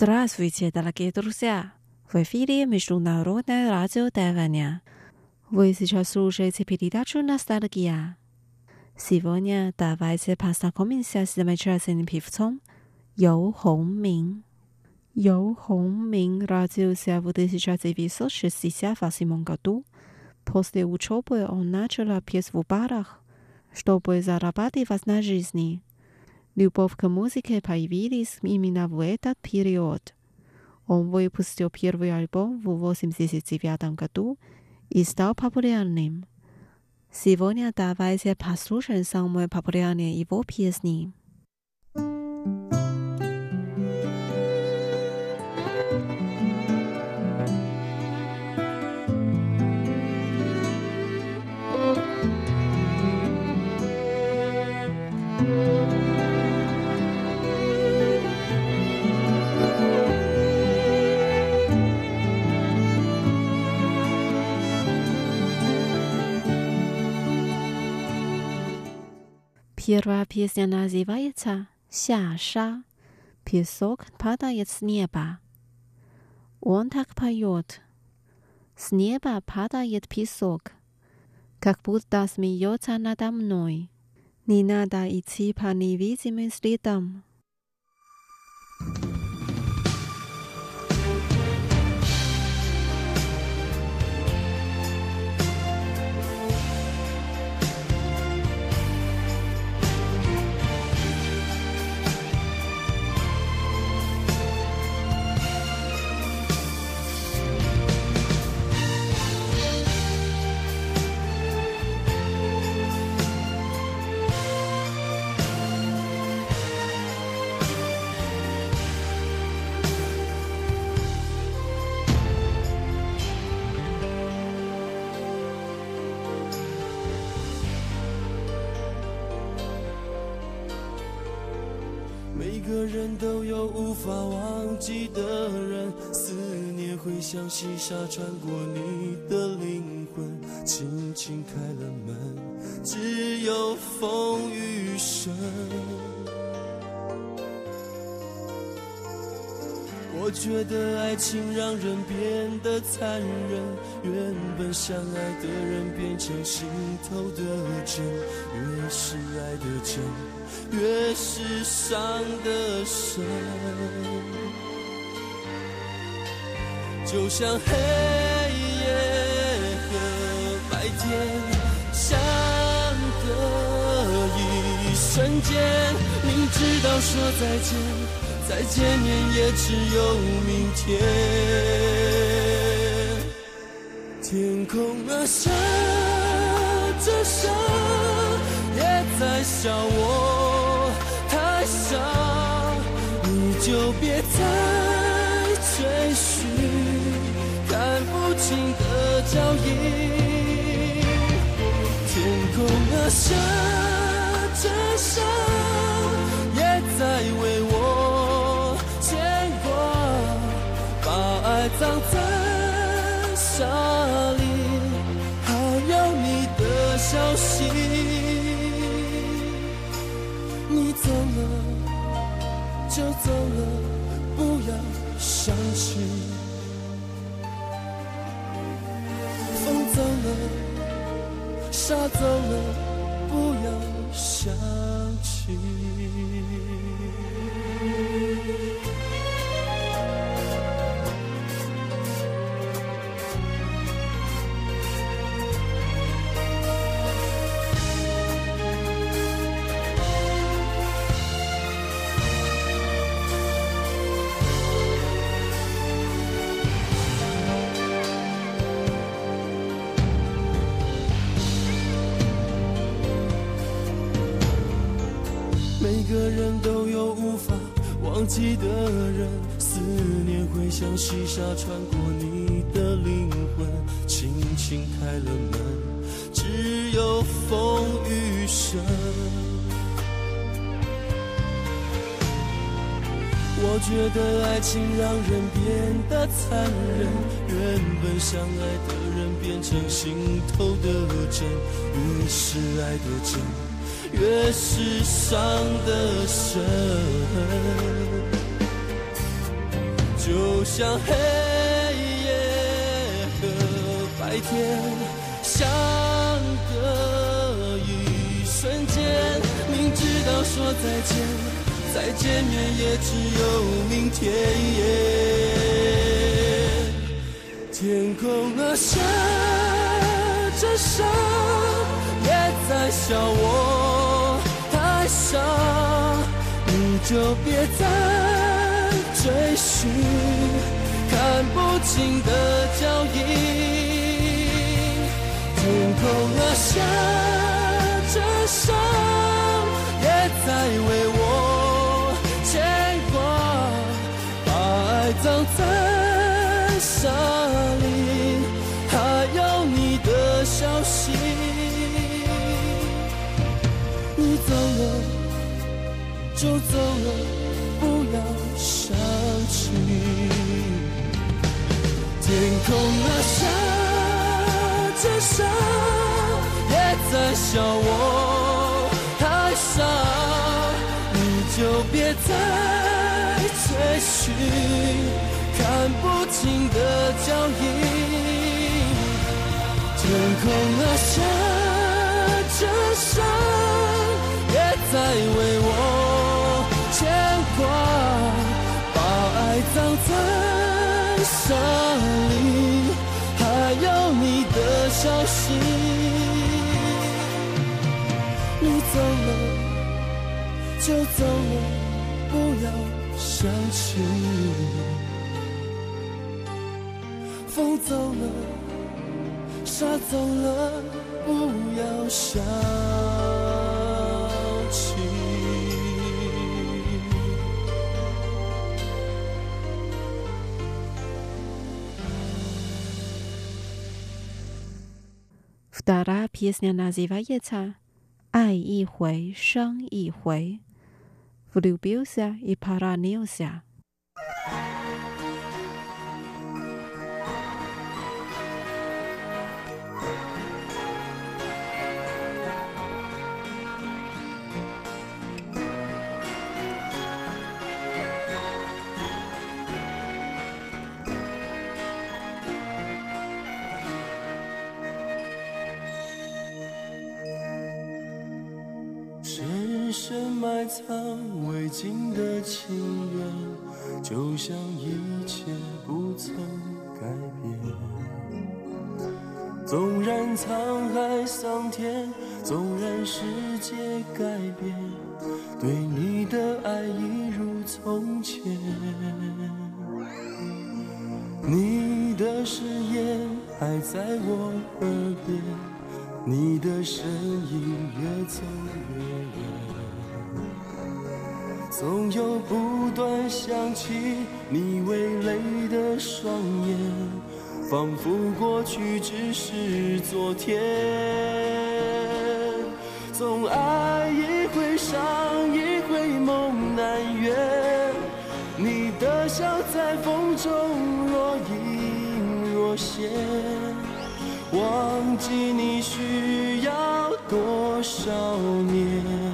Здравствуйте, дорогие друзья! В эфире Международное радио Тайваня. Вы сейчас слушаете передачу «Ностальгия». Сегодня давайте познакомимся с замечательным певцом Яо Хongмин. Яо Хongмин родился в 1968 году. После учебы он начал петь в барах, чтобы зарабатывать на жизни. Любовь к музыке появилась именно в этот период. Он выпустил первый альбом в 1989 году и стал популярным. Сегодня давайте послушаем самые популярные его песни.，Первая песня называется «Ся ша». Песок падает с неба. Он так поет. С неба падает песок, как будто смеется надо мной. Не надо идти по невидимым следам. 每个人都有无法忘记的人，思念会像细沙穿过你的灵魂，轻轻开了门，只有风雨声。我觉得爱情让人变得残忍，原本相爱的人变成心头的针，越是爱的真。越是伤的深，就像黑夜和白天相隔一瞬间，明知道说再见，再见面也只有明天。天空啊，下着沙，也在笑我太傻。你就别再追寻看不清的脚印，天空啊下着沙，葬在沙里，还有你的消息。你走了就走了，不要想起。风走了，沙走了，不要想起。人都有无法忘记的人，思念会像细沙穿过你的灵魂，轻轻开了门，只有风雨声。我觉得爱情让人变得残忍，原本相爱的人变成心头的针，越是爱的真。越是伤得深，就像黑夜和白天相隔一瞬间，明知道说再见，再见面也只有明天。天空啊，下着沙，也在笑我上，你就别再。追寻看不清的脚印，天空啊下着沙，也在为我牵挂，把爱葬在沙看不清的脚印。天空啊，下着沙，也在为我牵挂，把爱葬在沙里，还有你的。消息，你走了就走了，不要第二首歌叫什么？《爱一回伤一回》。浮流表下，一帕拉尼欧下。深深埋藏。未尽的情缘，就像一切不曾改变。纵然沧海桑田，纵然世界改变，对你的爱一如从前。你的誓言还在我耳边，你的身影越走总有不断想起你微泪的双眼，仿佛过去只是昨天。总爱一回伤一回梦难圆，你的笑在风中若隐若现，忘记你需要多少年？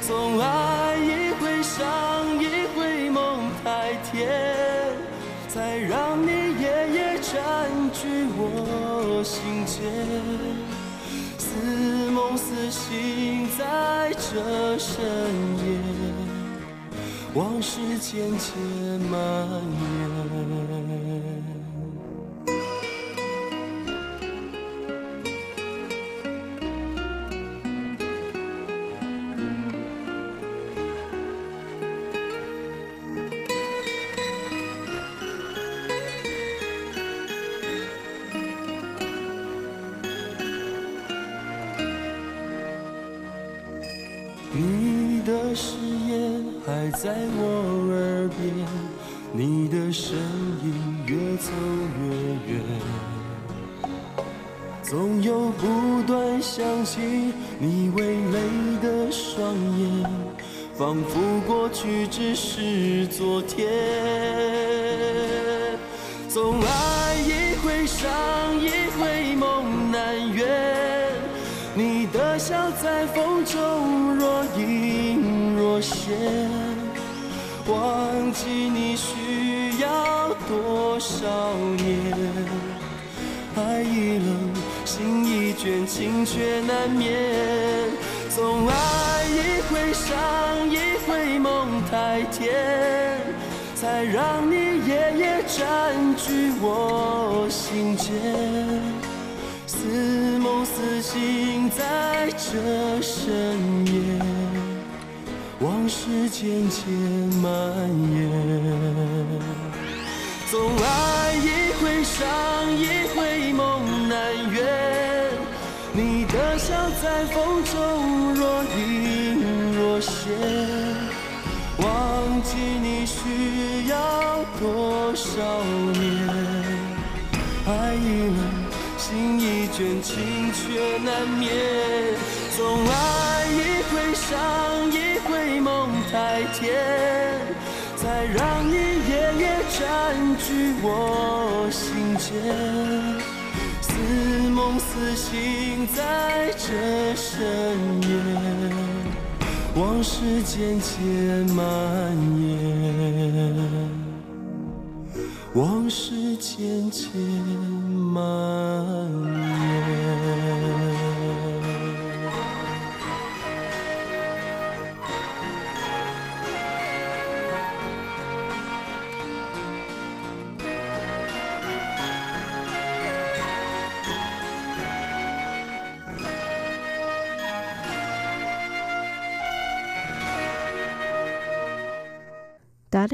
总爱一回伤一回梦太甜，才让你夜夜占据我心间。似梦似醒，在这深夜，往事渐渐蔓延。起你微泪的双眼，仿佛过去只是昨天。总爱一回伤一回梦难圆，你的笑在风中若隐。若现，忘记你需要多少年？爱已冷，心倦，情却难眠。总爱一回伤，一回梦太甜，才让你夜夜占据我心间。似梦似醒，在这深夜，往事渐渐蔓延。总爱一回伤，一回梦在风中若隐若现，忘记你需要多少年？爱已冷。心已倦，情却难眠。总爱一回伤，一回梦太甜，才让你夜夜占据我心间。情，在这深夜，往事渐渐蔓延。往事渐渐蔓延。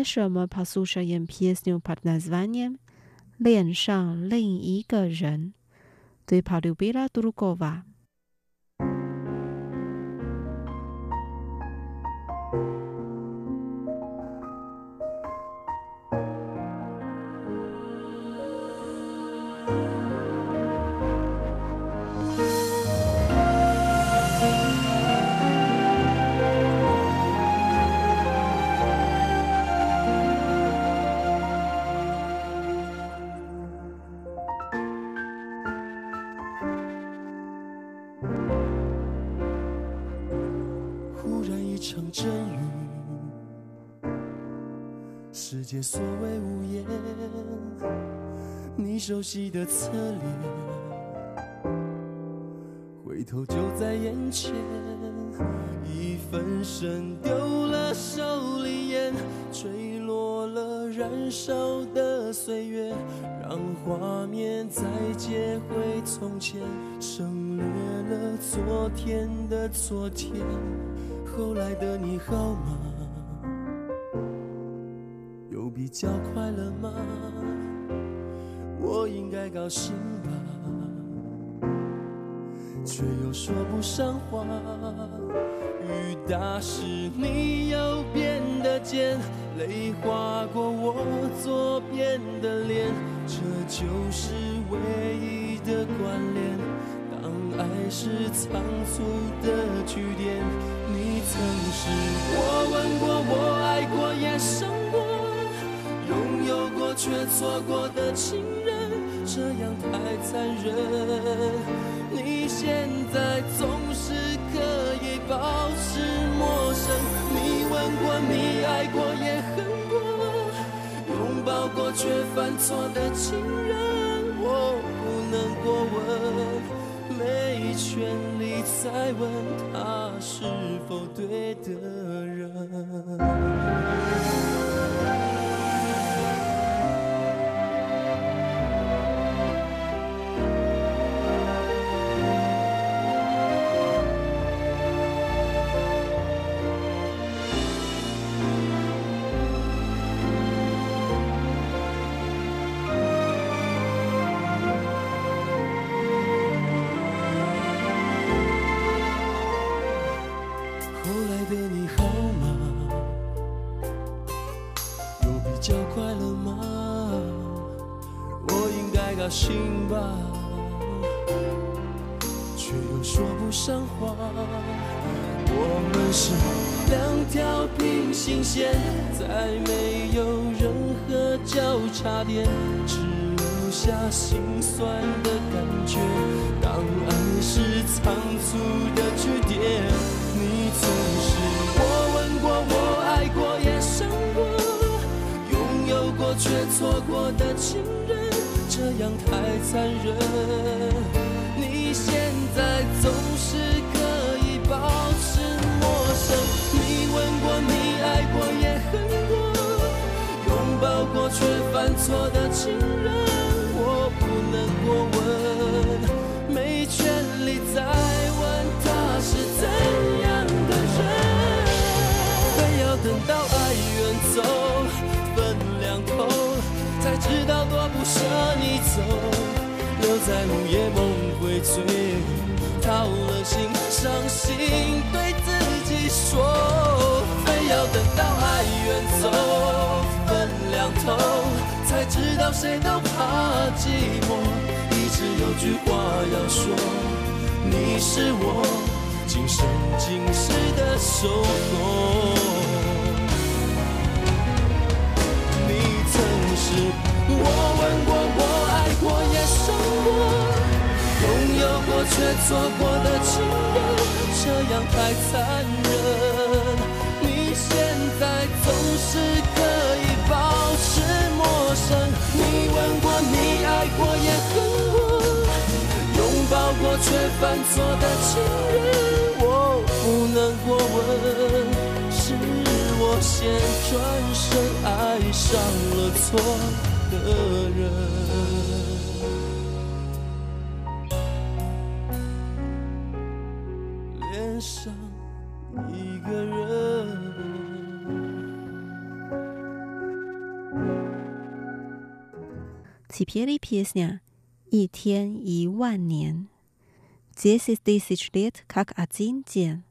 什么？posłuchałem pieśnię pod nazwaniem 恋上另一个人。Ty polubiła drugowa. 世界所谓无言，你熟悉的侧脸，回头就在眼前。一分神丢了手里烟，吹落了燃烧的岁月，让画面再接回从前，省略了昨天的昨天。后来的你好吗？叫快乐吗？我应该高兴吧，却又说不上话。雨打湿你右边的肩，泪划过我左边的脸，这就是唯一的关联。当爱是仓促的句点，你曾是我吻过、我爱过、也伤过，拥有过却错过的情人，这样太残忍。你现在总是可以保持陌生，你吻过、你爱过、也恨过，拥抱过却犯错的情人，我不能过问。没权利再问他是否对的人。清吧，却又说不上话。我们是两条平行线，在没有任何交叉点，只留下心酸的感觉。当爱是仓促的句点，你曾是我吻过、我爱过、也伤过、拥有过却错过的情人。这样太残忍。你现在总是可以保持陌生。你问过，你爱过，也恨过，拥抱过却犯错的情人，我不能过问，不舍你走，留在午夜梦回醉，掏了心，伤心对自己说，非要等到爱远走，分两头，才知道谁都怕寂寞，一直有句话要说，你是我今生今世的守候。你曾是我却错过的情人，这样太残忍。你现在总是可以保持陌生。你问过，你爱过，也恨过，拥抱过却犯错的情人，我不能过问。是我先转身爱上了错的人，上一个人。 Теперь песня «И тен и ван нен». Десять тысяч лет, как один день.《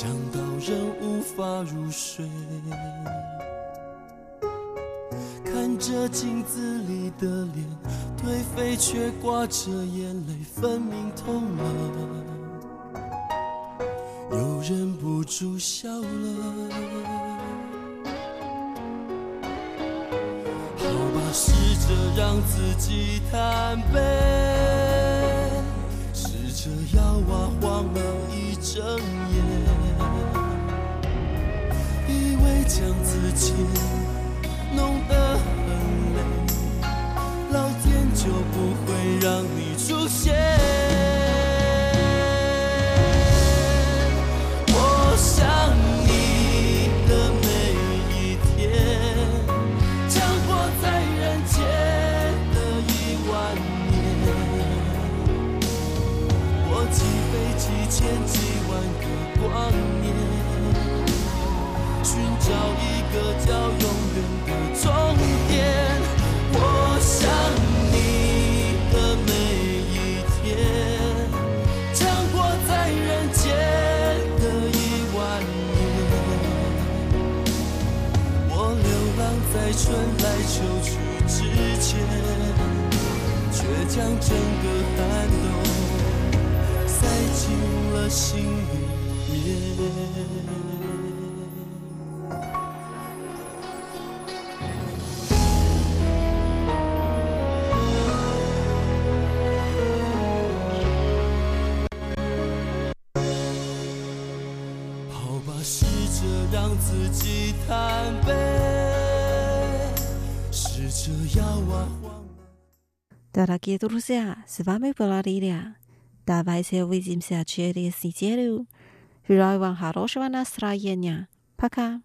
想到人无法入睡。看着镜子里的脸，颓废却挂着眼泪，分明痛了，又忍不住笑了。好吧，试着让自己坦白，试着摇啊晃了一整夜，将自己弄得很累，老天就不会让你出现。个叫永远的终点。我想你的每一天，将活在人间的一万年。我流浪在春来秋去之间，却将整个寒冬塞进了心里面。Дорогие друзья, с вами была Лилия. Давайте увидимся через неделю. Желаю вам хорошего настроения. Пока.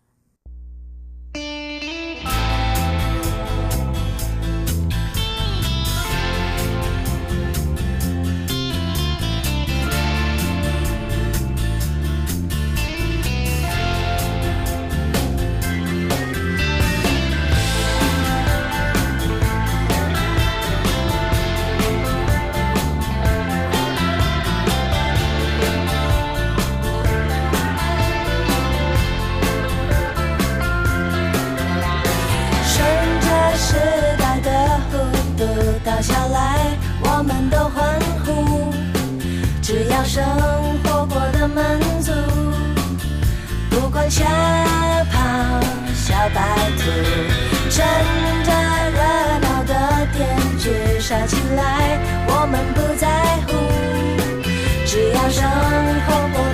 往跑，小白兔趁着热闹的天去耍起来，我们不在乎，只要生活。